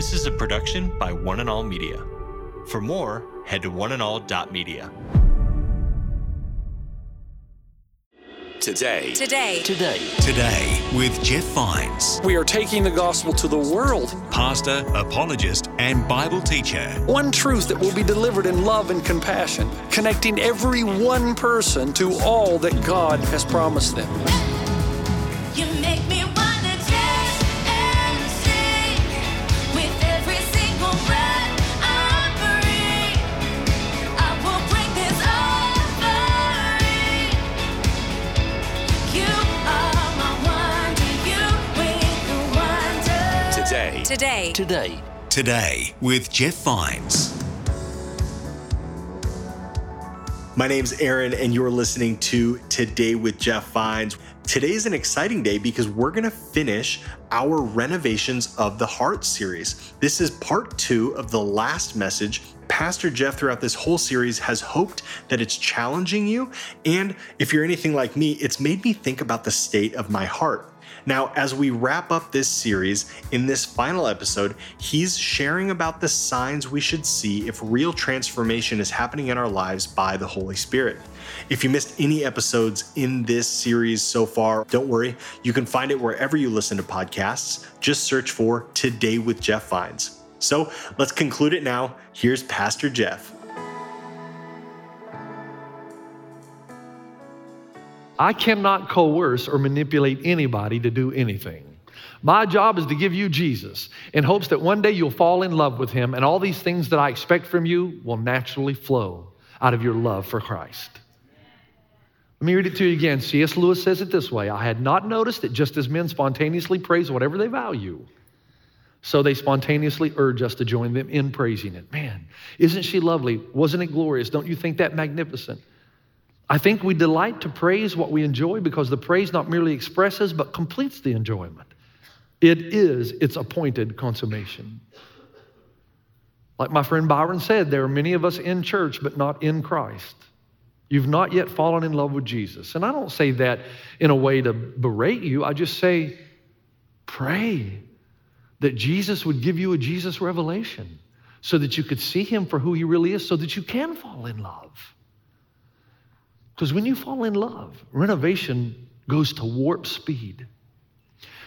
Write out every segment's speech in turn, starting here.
This is a production by One and All Media. For more, head to oneandall.media. Today. Today. Today. Today with Jeff Vines, We are taking the gospel to the world. pastor, apologist, and Bible teacher. One truth that will be delivered in love and compassion, connecting every one person to all that God has promised them. Today. Today. Today. Today with Jeff Vines. My name's Aaron, and you're listening to Today with Jeff Vines. Today is an exciting day because we're going to finish our Renovations of the Heart series. This is part two of the last message. Pastor Jeff, throughout this whole series, has hoped that it's challenging you. And if you're anything like me, it's made me think about the state of my heart. Now, as we wrap up this series, in this final episode, he's sharing about the signs we should see if real transformation is happening in our lives by the Holy Spirit. If you missed any episodes in this series so far, don't worry. You can find it wherever you listen to podcasts. Just search for Today with Jeff Vines. So let's conclude it now. Here's Pastor Jeff. I cannot coerce or manipulate anybody to do anything. My job is to give you Jesus in hopes that one day you'll fall in love with him and all these things that I expect from you will naturally flow out of your love for Christ. Let me read it to you again. C.S. Lewis says it this way I had not noticed that just as men spontaneously praise whatever they value, so they spontaneously urge us to join them in praising it. Man, isn't she lovely? Wasn't it glorious? Don't you think that magnificent? I think we delight to praise what we enjoy because the praise not merely expresses but completes the enjoyment. It is its appointed consummation. Like my friend Byron said, there are many of us in church but not in Christ. You've not yet fallen in love with Jesus. And I don't say that in a way to berate you, I just say, pray that Jesus would give you a Jesus revelation so that you could see him for who he really is, so that you can fall in love. Because when you fall in love, renovation goes to warp speed.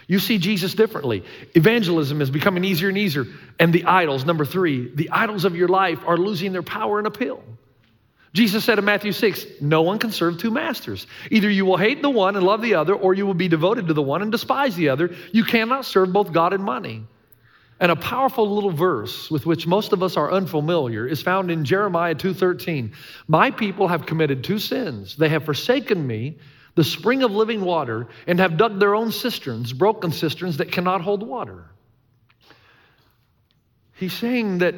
You see Jesus differently. Evangelism is becoming easier and easier. And the idols, number three, the idols of your life are losing their power and appeal. Jesus said in Matthew 6, no one can serve two masters. Either you will hate the one and love the other, or you will be devoted to the one and despise the other. You cannot serve both God and money. And a powerful little verse with which most of us are unfamiliar is found in Jeremiah 2:13. My people have committed two sins. They have forsaken me, the spring of living water, and have dug their own cisterns, broken cisterns that cannot hold water. He's saying that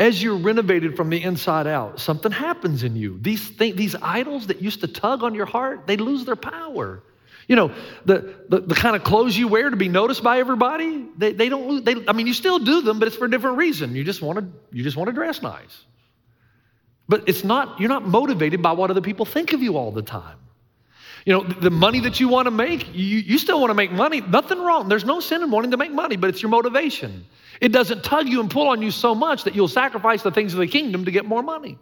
as you're renovated from the inside out, something happens in you. These, th- these idols that used to tug on your heart, they lose their power. You know, the, the, the kind of clothes you wear to be noticed by everybody, they, they don't they, I mean, you still do them, but it's for a different reason. You just want to, you just want to dress nice. But it's not, you're not motivated by what other people think of you all the time. You know, the money that you want to make, you, you still want to make money. Nothing wrong. There's no sin in wanting to make money, but it's your motivation. It doesn't tug you and pull on you so much that you'll sacrifice the things of the kingdom to get more money.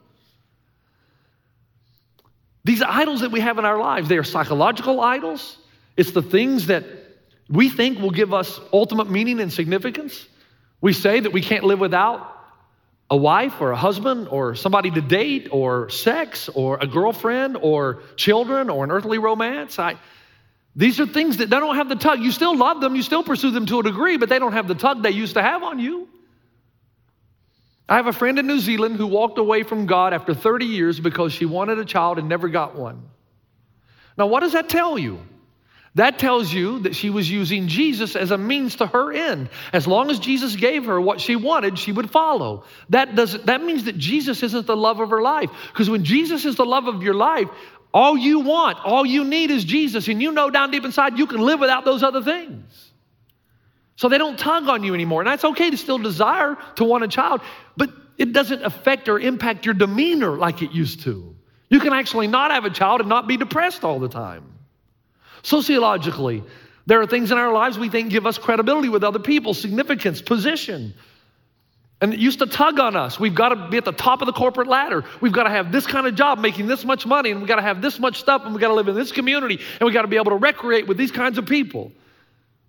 These idols that we have in our lives, they are psychological idols. It's the things that we think will give us ultimate meaning and significance. We say that we can't live without a wife or a husband or somebody to date or sex or a girlfriend or children or an earthly romance. I, these are things that they don't have the tug. You still love them, you still pursue them to a degree, but they don't have the tug they used to have on you. I have a friend in New Zealand who walked away from God after 30 years because she wanted a child and never got one. Now, what does that tell you? That tells you that she was using Jesus as a means to her end. As long as Jesus gave her what she wanted, she would follow. That, doesn't, that means that Jesus isn't the love of her life. Because when Jesus is the love of your life, all you want, all you need is Jesus. And you know down deep inside you can live without those other things. So they don't tug on you anymore. And that's okay to still desire to want a child, but it doesn't affect or impact your demeanor like it used to. You can actually not have a child and not be depressed all the time. Sociologically, There are things in our lives we think give us credibility with other people, significance, position. And it used to tug on us. We've got to be at the top of the corporate ladder. We've got to have this kind of job making this much money, and we've got to have this much stuff, and we've got to live in this community, and we've got to be able to recreate with these kinds of people.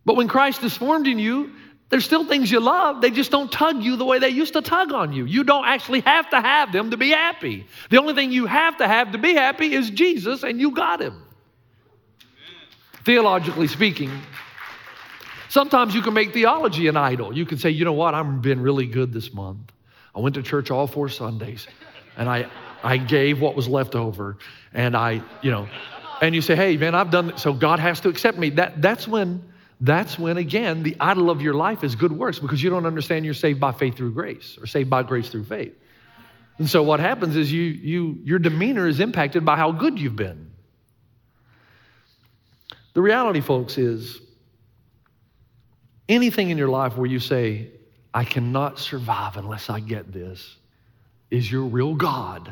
But when Christ is formed in you, there's still things you love. They just don't tug you the way they used to tug on you. You don't actually have to have them to be happy. The only thing you have to have to be happy is Jesus, and you got him. Theologically speaking, sometimes you can make theology an idol. You can say, you know what, I've been really good this month. I went to church all four Sundays, and I, I gave what was left over, and I, you know, and you say, hey, man, I've done, so God has to accept me. That, that's when that's when, again, the idol of your life is good works because you don't understand you're saved by faith through grace or saved by grace through faith. And so what happens is you, you, your demeanor is impacted by how good you've been. The reality, folks, is anything in your life where you say, I cannot survive unless I get this, is your real God.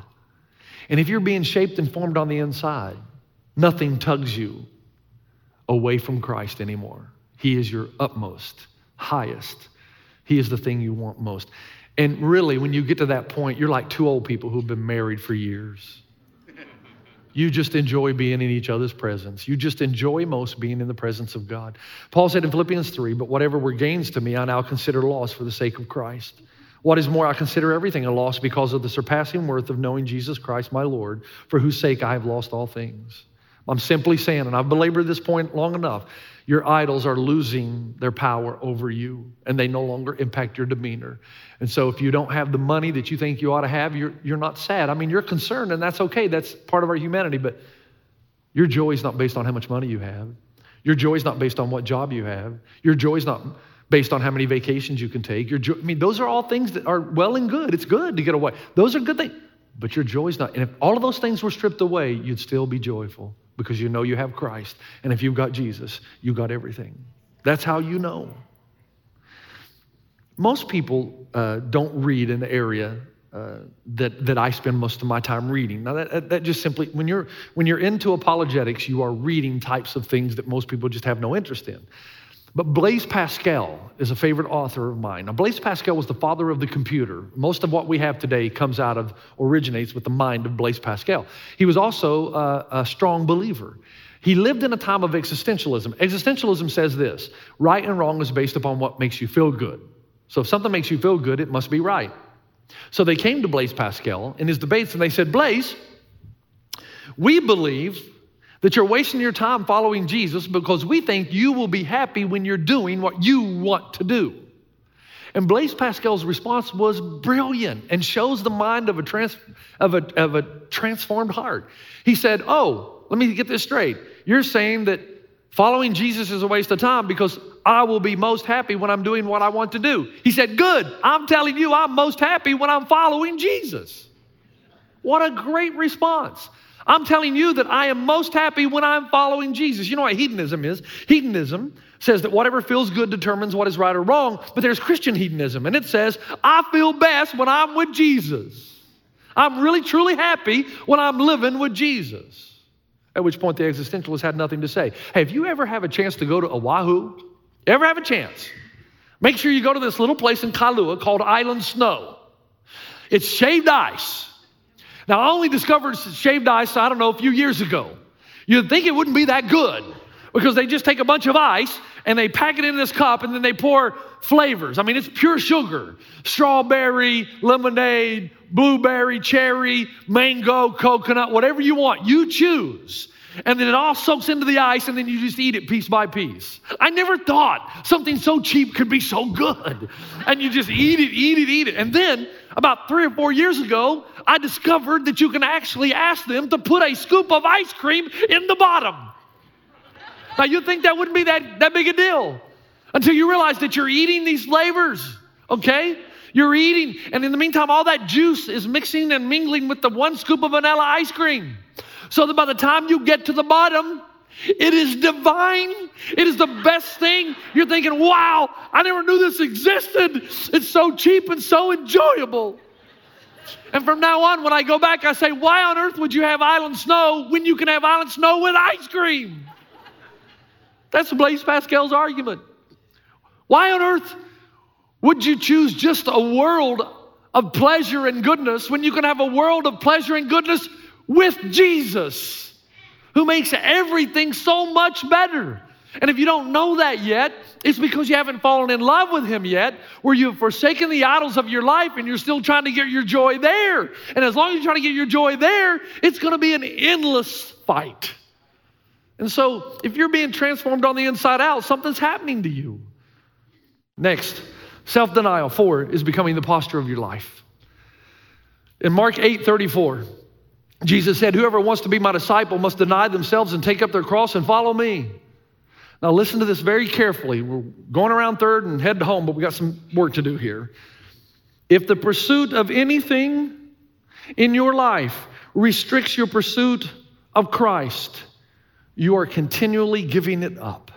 And if you're being shaped and formed on the inside, nothing tugs you away from Christ anymore. He is your utmost, highest. He is the thing you want most. And really, when you get to that point, you're like two old people who've been married for years. You just enjoy being in each other's presence. You just enjoy most being in the presence of God. Paul said in Philippians 3, but whatever were gains to me, I now consider loss for the sake of Christ. What is more, I consider everything a loss because of the surpassing worth of knowing Jesus Christ, my Lord, for whose sake I have lost all things. I'm simply saying, and I've belabored this point long enough, your idols are losing their power over you and they no longer impact your demeanor. And so if you don't have the money that you think you ought to have, you're, you're not sad. I mean, you're concerned and that's okay. That's part of our humanity, but your joy is not based on how much money you have. Your joy is not based on what job you have. Your joy is not based on how many vacations you can take. Your joy, I mean, those are all things that are well and good. It's good to get away. Those are good things. But your joy is not. And if all of those things were stripped away, you'd still be joyful because you know you have Christ. And if you've got Jesus, you got everything. That's how you know. Most people uh, don't read an area uh, that, that I spend most of my time reading. Now, that, that just simply, when you're, when you're into apologetics, you are reading types of things that most people just have no interest in. But Blaise Pascal is a favorite author of mine. Now, Blaise Pascal was the father of the computer. Most of what we have today comes out of, originates with the mind of Blaise Pascal. He was also a, a strong believer. He lived in a time of existentialism. Existentialism says this right and wrong is based upon what makes you feel good. So if something makes you feel good, it must be right. So they came to Blaise Pascal in his debates and they said, Blaise, we believe that you're wasting your time following Jesus because we think you will be happy when you're doing what you want to do. And Blaise Pascal's response was brilliant and shows the mind of a, trans, of, a, of a transformed heart. He said, Oh, let me get this straight. You're saying that following Jesus is a waste of time because I will be most happy when I'm doing what I want to do. He said, Good. I'm telling you, I'm most happy when I'm following Jesus. What a great response. I'm telling you that I am most happy when I'm following Jesus. You know what hedonism is? Hedonism says that whatever feels good determines what is right or wrong, but there's Christian hedonism, and it says, I feel best when I'm with Jesus. I'm really truly happy when I'm living with Jesus. At which point the existentialist had nothing to say. Hey, if you ever have a chance to go to Oahu, ever have a chance, make sure you go to this little place in Kailua called Island Snow. It's shaved ice. Now, I only discovered shaved ice, I don't know, a few years ago. You'd think it wouldn't be that good because they just take a bunch of ice and they pack it in this cup and then they pour flavors. I mean, it's pure sugar strawberry, lemonade, blueberry, cherry, mango, coconut, whatever you want. You choose. And then it all soaks into the ice, and then you just eat it piece by piece. I never thought something so cheap could be so good. And you just eat it, eat it, eat it. And then about three or four years ago, I discovered that you can actually ask them to put a scoop of ice cream in the bottom. Now, you'd think that wouldn't be that, that big a deal until you realize that you're eating these flavors, okay? You're eating, and in the meantime, all that juice is mixing and mingling with the one scoop of vanilla ice cream. So that by the time you get to the bottom, it is divine. It is the best thing. You're thinking, wow, I never knew this existed. It's so cheap and so enjoyable. And from now on, when I go back, I say, why on earth would you have island snow when you can have island snow with ice cream? That's Blaise Pascal's argument. Why on earth would you choose just a world of pleasure and goodness when you can have a world of pleasure and goodness with Jesus, who makes everything so much better? And if you don't know that yet, it's because you haven't fallen in love with Him yet, where you've forsaken the idols of your life and you're still trying to get your joy there. And as long as you're trying to get your joy there, it's going to be an endless fight. And so, if you're being transformed on the inside out, something's happening to you. Next, self denial. Four is becoming the posture of your life. In Mark 8 34, Jesus said, Whoever wants to be my disciple must deny themselves and take up their cross and follow me. Now, listen to this very carefully. We're going around third and head home, but we got some work to do here. If the pursuit of anything in your life restricts your pursuit of Christ, you are continually giving it up.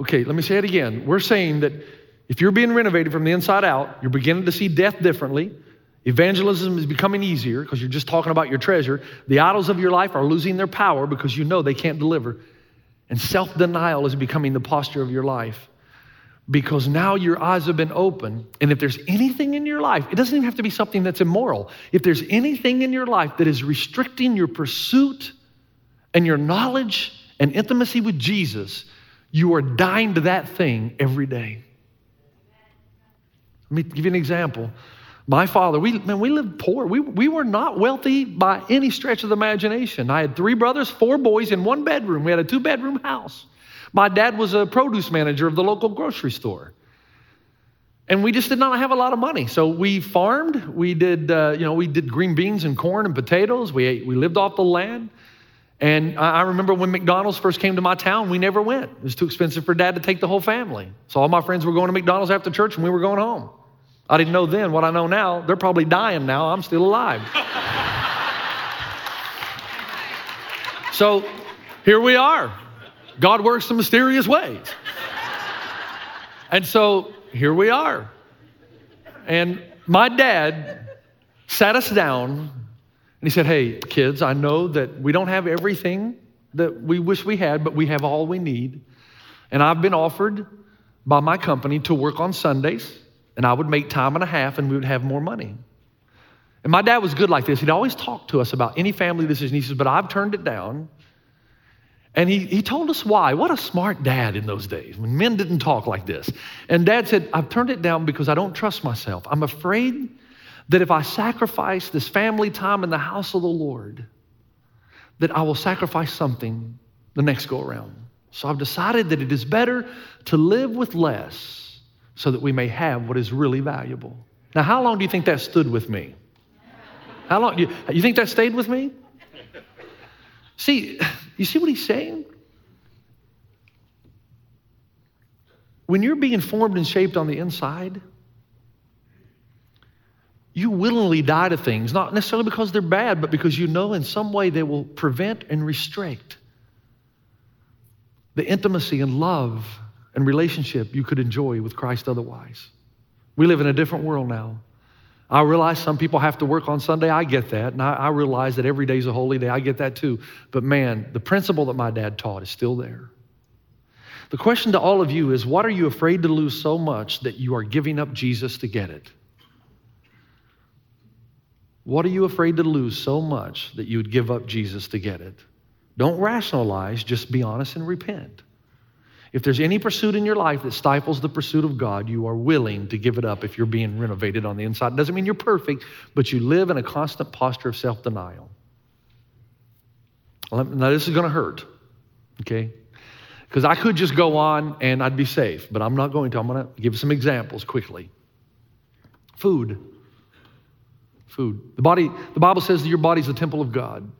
Okay, let me say it again. We're saying that if you're being renovated from the inside out, you're beginning to see death differently. Evangelism is becoming easier because you're just talking about your treasure. The idols of your life are losing their power because you know they can't deliver. And self denial is becoming the posture of your life because now your eyes have been opened. And if there's anything in your life, it doesn't even have to be something that's immoral. If there's anything in your life that is restricting your pursuit and your knowledge and intimacy with Jesus, you are dying to that thing every day. Let me give you an example. My father, we, man, we lived poor. We, we were not wealthy by any stretch of the imagination. I had three brothers, four boys in one bedroom. We had a two bedroom house. My dad was a produce manager of the local grocery store. And we just did not have a lot of money. So we farmed. We did, uh, you know, we did green beans and corn and potatoes. We, ate, we lived off the land. And I I remember when McDonald's first came to my town, we never went. It was too expensive for dad to take the whole family. So all my friends were going to McDonald's after church and we were going home. I didn't know then what I know now. They're probably dying now. I'm still alive. so here we are. God works in mysterious ways. And so here we are. And my dad sat us down and he said, Hey, kids, I know that we don't have everything that we wish we had, but we have all we need. And I've been offered by my company to work on Sundays, and I would make time and a half, and we would have more money. And my dad was good like this. He'd always talk to us about any family decision. He says, But I've turned it down. And he, he told us why. What a smart dad in those days when men didn't talk like this. And dad said, I've turned it down because I don't trust myself. I'm afraid that if I sacrifice this family time in the house of the Lord, that I will sacrifice something the next go around. So I've decided that it is better to live with less so that we may have what is really valuable. Now, how long do you think that stood with me? How long? You, you think that stayed with me? See, you see what he's saying? When you're being formed and shaped on the inside, you willingly die to things, not necessarily because they're bad, but because you know in some way they will prevent and restrict the intimacy and love and relationship you could enjoy with Christ otherwise. We live in a different world now. I realize some people have to work on Sunday. I get that. And I, I realize that every day is a holy day. I get that too. But man, the principle that my dad taught is still there. The question to all of you is what are you afraid to lose so much that you are giving up Jesus to get it? What are you afraid to lose so much that you would give up Jesus to get it? Don't rationalize, just be honest and repent. If there's any pursuit in your life that stifles the pursuit of God, you are willing to give it up if you're being renovated on the inside. It doesn't mean you're perfect, but you live in a constant posture of self denial. Now, this is going to hurt, okay? Because I could just go on and I'd be safe, but I'm not going to. I'm going to give some examples quickly. Food. Food. The body, the Bible says that your body's the temple of God.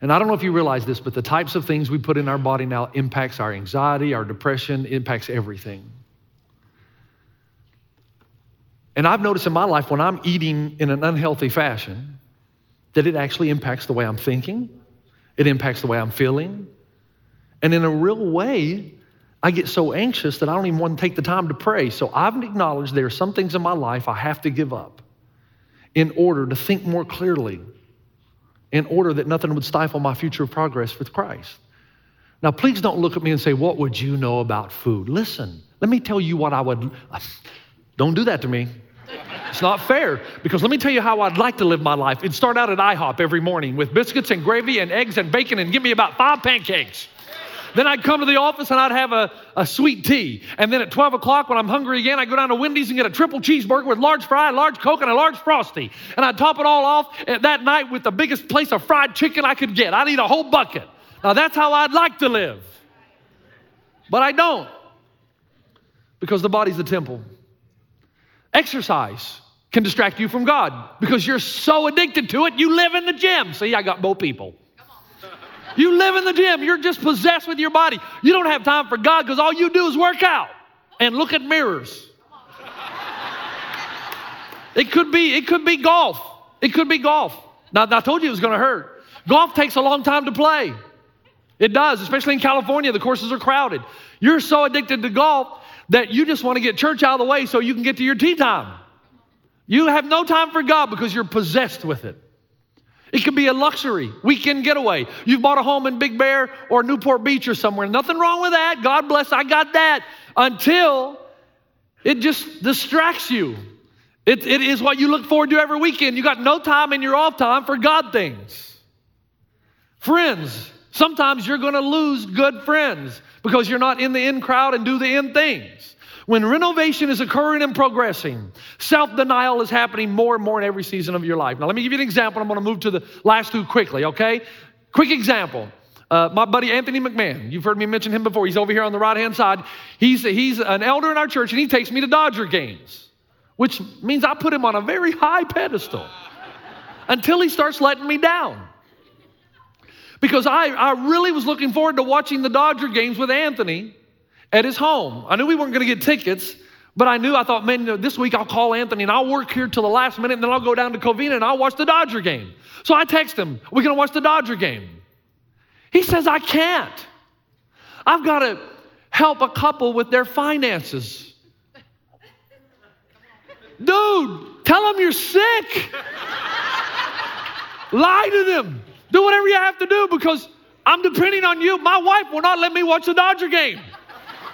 And I don't know if you realize this, but the types of things we put in our body now impacts our anxiety, our depression, impacts everything. And I've noticed in my life when I'm eating in an unhealthy fashion that it actually impacts the way I'm thinking, it impacts the way I'm feeling. And in a real way, I get so anxious that I don't even want to take the time to pray. So I've acknowledged there are some things in my life I have to give up in order to think more clearly in order that nothing would stifle my future progress with Christ. Now, please don't look at me and say, What would you know about food? Listen, let me tell you what I would. Don't do that to me. It's not fair because let me tell you how I'd like to live my life. It'd start out at IHOP every morning with biscuits and gravy and eggs and bacon and give me about five pancakes. Then I'd come to the office and I'd have a, a sweet tea. And then at 12 o'clock, when I'm hungry again, I'd go down to Wendy's and get a triple cheeseburger with large fry, large Coke, and a large Frosty. And I'd top it all off at that night with the biggest place of fried chicken I could get. I'd eat a whole bucket. Now that's how I'd like to live. But I don't because the body's the temple. Exercise can distract you from God because you're so addicted to it, you live in the gym. See, I got both people. You live in the gym, you're just possessed with your body. You don't have time for God because all you do is work out and look at mirrors. It could be, it could be golf. It could be golf. Now, I told you it was going to hurt. Golf takes a long time to play. It does, especially in California. The courses are crowded. You're so addicted to golf that you just want to get church out of the way so you can get to your tee time. You have no time for God because you're possessed with it. It could be a luxury weekend getaway. You've bought a home in Big Bear or Newport Beach or somewhere. Nothing wrong with that. God bless, I got that. Until it just distracts you. It, it is what you look forward to every weekend. You got no time in your off time for God things. Friends, sometimes you're going to lose good friends because you're not in the in crowd and do the in things. When renovation is occurring and progressing, self denial is happening more and more in every season of your life. Now, let me give you an example. I'm going to move to the last two quickly, okay? Quick example. Uh, my buddy Anthony McMahon, you've heard me mention him before. He's over here on the right hand side. He's, he's an elder in our church and he takes me to Dodger games, which means I put him on a very high pedestal until he starts letting me down. Because I, I really was looking forward to watching the Dodger games with Anthony at his home. I knew we weren't going to get tickets, but I knew, I thought, man, you know, this week I'll call Anthony and I'll work here till the last minute and then I'll go down to Covina and I'll watch the Dodger game. So I text him, we're going to watch the Dodger game. He says, I can't. I've got to help a couple with their finances. Dude, tell them you're sick. Lie to them. Do whatever you have to do because I'm depending on you. My wife will not let me watch the Dodger game.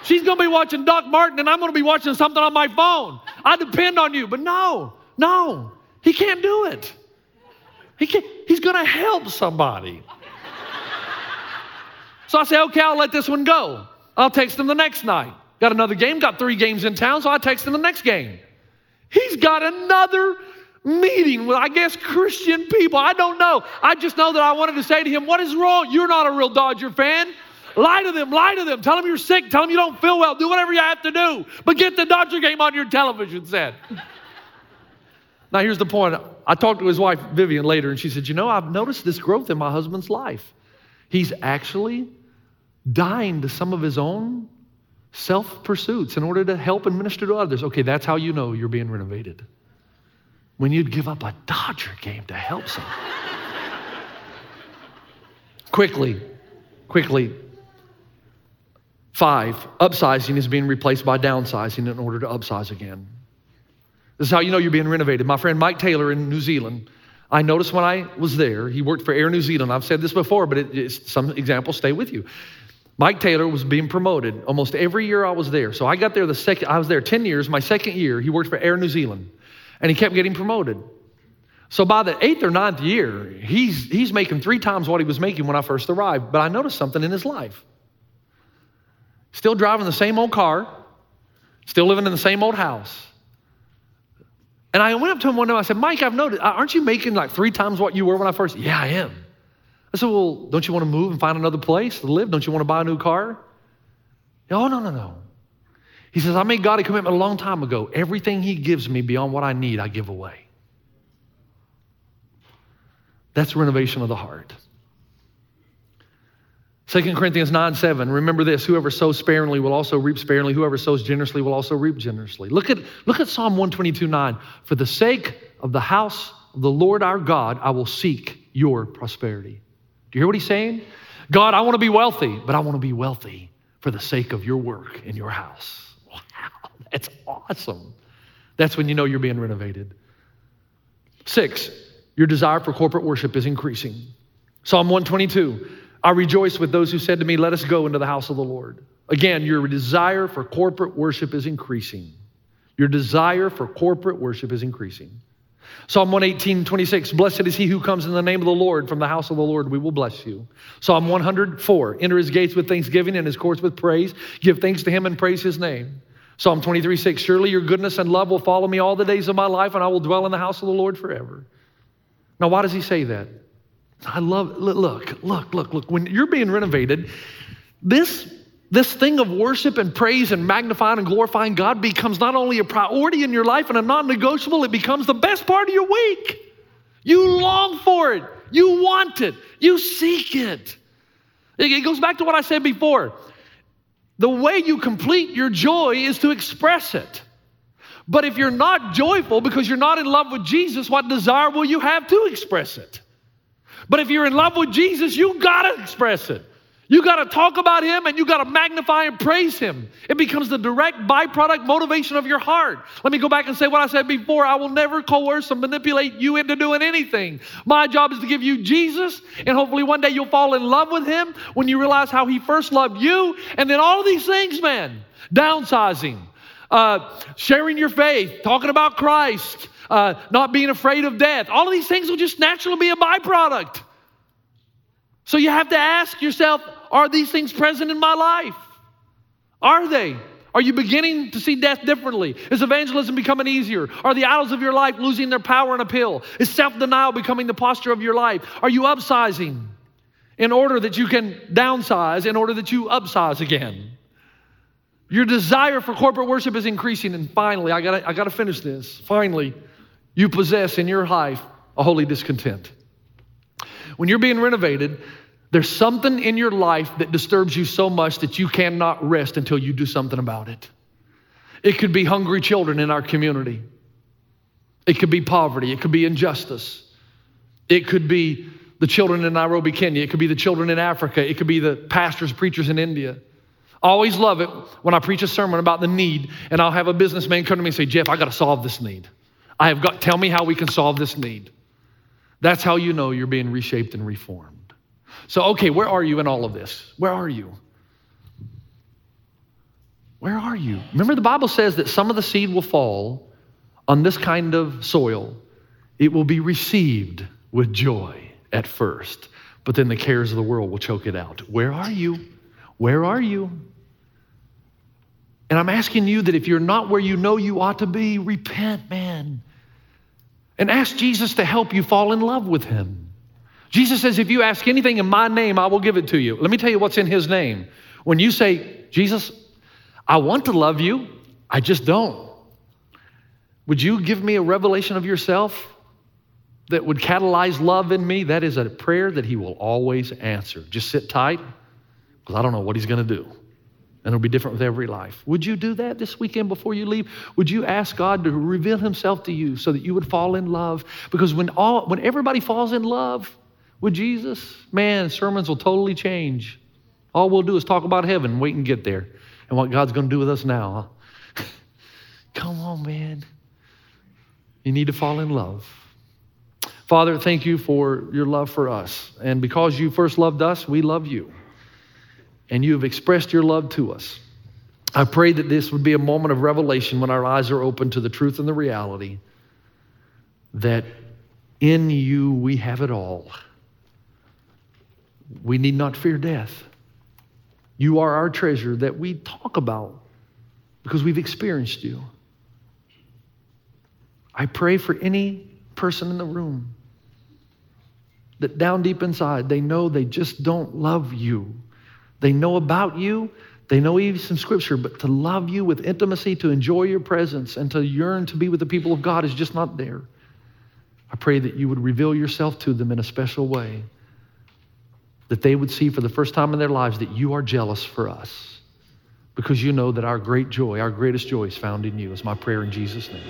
She's going to be watching Doc Martin and I'm going to be watching something on my phone. I depend on you. But no, no, he can't do it. He can't, he's going to help somebody. So I say, okay, I'll let this one go. I'll text him the next night. Got another game, got three games in town, so I text him the next game. He's got another meeting with, I guess, Christian people. I don't know. I just know that I wanted to say to him, What is wrong? You're not a real Dodger fan. Lie to them, lie to them. Tell them you're sick. Tell them you don't feel well. Do whatever you have to do. But get the Dodger game on your television set. now, here's the point. I talked to his wife, Vivian, later, and she said, You know, I've noticed this growth in my husband's life. He's actually dying to some of his own self pursuits in order to help and minister to others. Okay, that's how you know you're being renovated. When you'd give up a Dodger game to help someone. quickly, quickly. Five, upsizing is being replaced by downsizing in order to upsize again. This is how you know you're being renovated. My friend Mike Taylor in New Zealand, I noticed when I was there, he worked for Air New Zealand. I've said this before, but it, some examples stay with you. Mike Taylor was being promoted almost every year I was there. So I got there the second, I was there 10 years. My second year, he worked for Air New Zealand and he kept getting promoted. So by the eighth or ninth year, he's, he's making three times what he was making when I first arrived. But I noticed something in his life. Still driving the same old car, still living in the same old house. And I went up to him one day, I said, Mike, I've noticed, uh, aren't you making like three times what you were when I first? Yeah, I am. I said, Well, don't you want to move and find another place to live? Don't you want to buy a new car? Oh, no, no, no. He says, I made God a commitment a long time ago. Everything He gives me beyond what I need, I give away. That's renovation of the heart. 2 Corinthians 9 7, remember this whoever sows sparingly will also reap sparingly, whoever sows generously will also reap generously. Look at, look at Psalm 122 9. For the sake of the house of the Lord our God, I will seek your prosperity. Do you hear what he's saying? God, I want to be wealthy, but I want to be wealthy for the sake of your work in your house. Wow, that's awesome. That's when you know you're being renovated. Six, your desire for corporate worship is increasing. Psalm 122 I rejoice with those who said to me, Let us go into the house of the Lord. Again, your desire for corporate worship is increasing. Your desire for corporate worship is increasing. Psalm 118, 26, blessed is he who comes in the name of the Lord. From the house of the Lord, we will bless you. Psalm 104, enter his gates with thanksgiving and his courts with praise. Give thanks to him and praise his name. Psalm 23, 6, surely your goodness and love will follow me all the days of my life, and I will dwell in the house of the Lord forever. Now, why does he say that? I love, look, look, look, look. When you're being renovated, this this thing of worship and praise and magnifying and glorifying God becomes not only a priority in your life and a non negotiable, it becomes the best part of your week. You long for it, you want it, you seek it. It goes back to what I said before. The way you complete your joy is to express it. But if you're not joyful because you're not in love with Jesus, what desire will you have to express it? But if you're in love with Jesus, you gotta express it. You got to talk about him and you got to magnify and praise him. It becomes the direct byproduct motivation of your heart. Let me go back and say what I said before. I will never coerce or manipulate you into doing anything. My job is to give you Jesus, and hopefully one day you'll fall in love with him when you realize how he first loved you. And then all these things, man, downsizing, uh, sharing your faith, talking about Christ, uh, not being afraid of death, all of these things will just naturally be a byproduct. So you have to ask yourself, are these things present in my life? Are they? Are you beginning to see death differently? Is evangelism becoming easier? Are the idols of your life losing their power and appeal? Is self denial becoming the posture of your life? Are you upsizing in order that you can downsize, in order that you upsize again? Your desire for corporate worship is increasing. And finally, I gotta, I gotta finish this. Finally, you possess in your life a holy discontent. When you're being renovated, there's something in your life that disturbs you so much that you cannot rest until you do something about it. It could be hungry children in our community. It could be poverty. It could be injustice. It could be the children in Nairobi, Kenya. It could be the children in Africa. It could be the pastors, preachers in India. I always love it when I preach a sermon about the need, and I'll have a businessman come to me and say, Jeff, I got to solve this need. I have got, tell me how we can solve this need. That's how you know you're being reshaped and reformed. So, okay, where are you in all of this? Where are you? Where are you? Remember, the Bible says that some of the seed will fall on this kind of soil. It will be received with joy at first, but then the cares of the world will choke it out. Where are you? Where are you? And I'm asking you that if you're not where you know you ought to be, repent, man. And ask Jesus to help you fall in love with him. Jesus says, If you ask anything in my name, I will give it to you. Let me tell you what's in his name. When you say, Jesus, I want to love you, I just don't. Would you give me a revelation of yourself that would catalyze love in me? That is a prayer that he will always answer. Just sit tight, because I don't know what he's going to do. And it'll be different with every life. Would you do that this weekend before you leave? Would you ask God to reveal himself to you so that you would fall in love? Because when all when everybody falls in love, with Jesus, man, sermons will totally change. All we'll do is talk about heaven, wait and get there, and what God's going to do with us now. Huh? Come on, man. You need to fall in love. Father, thank you for your love for us. And because you first loved us, we love you. And you have expressed your love to us. I pray that this would be a moment of revelation when our eyes are open to the truth and the reality that in you we have it all we need not fear death. You are our treasure that we talk about because we've experienced you. I pray for any person in the room that down deep inside they know they just don't love you. They know about you, they know even some scripture, but to love you with intimacy, to enjoy your presence, and to yearn to be with the people of God is just not there. I pray that you would reveal yourself to them in a special way that they would see for the first time in their lives that you are jealous for us because you know that our great joy, our greatest joy is found in you, is my prayer in Jesus' name.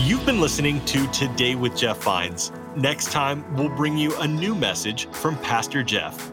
You've been listening to Today with Jeff Vines. Next time, we'll bring you a new message from Pastor Jeff.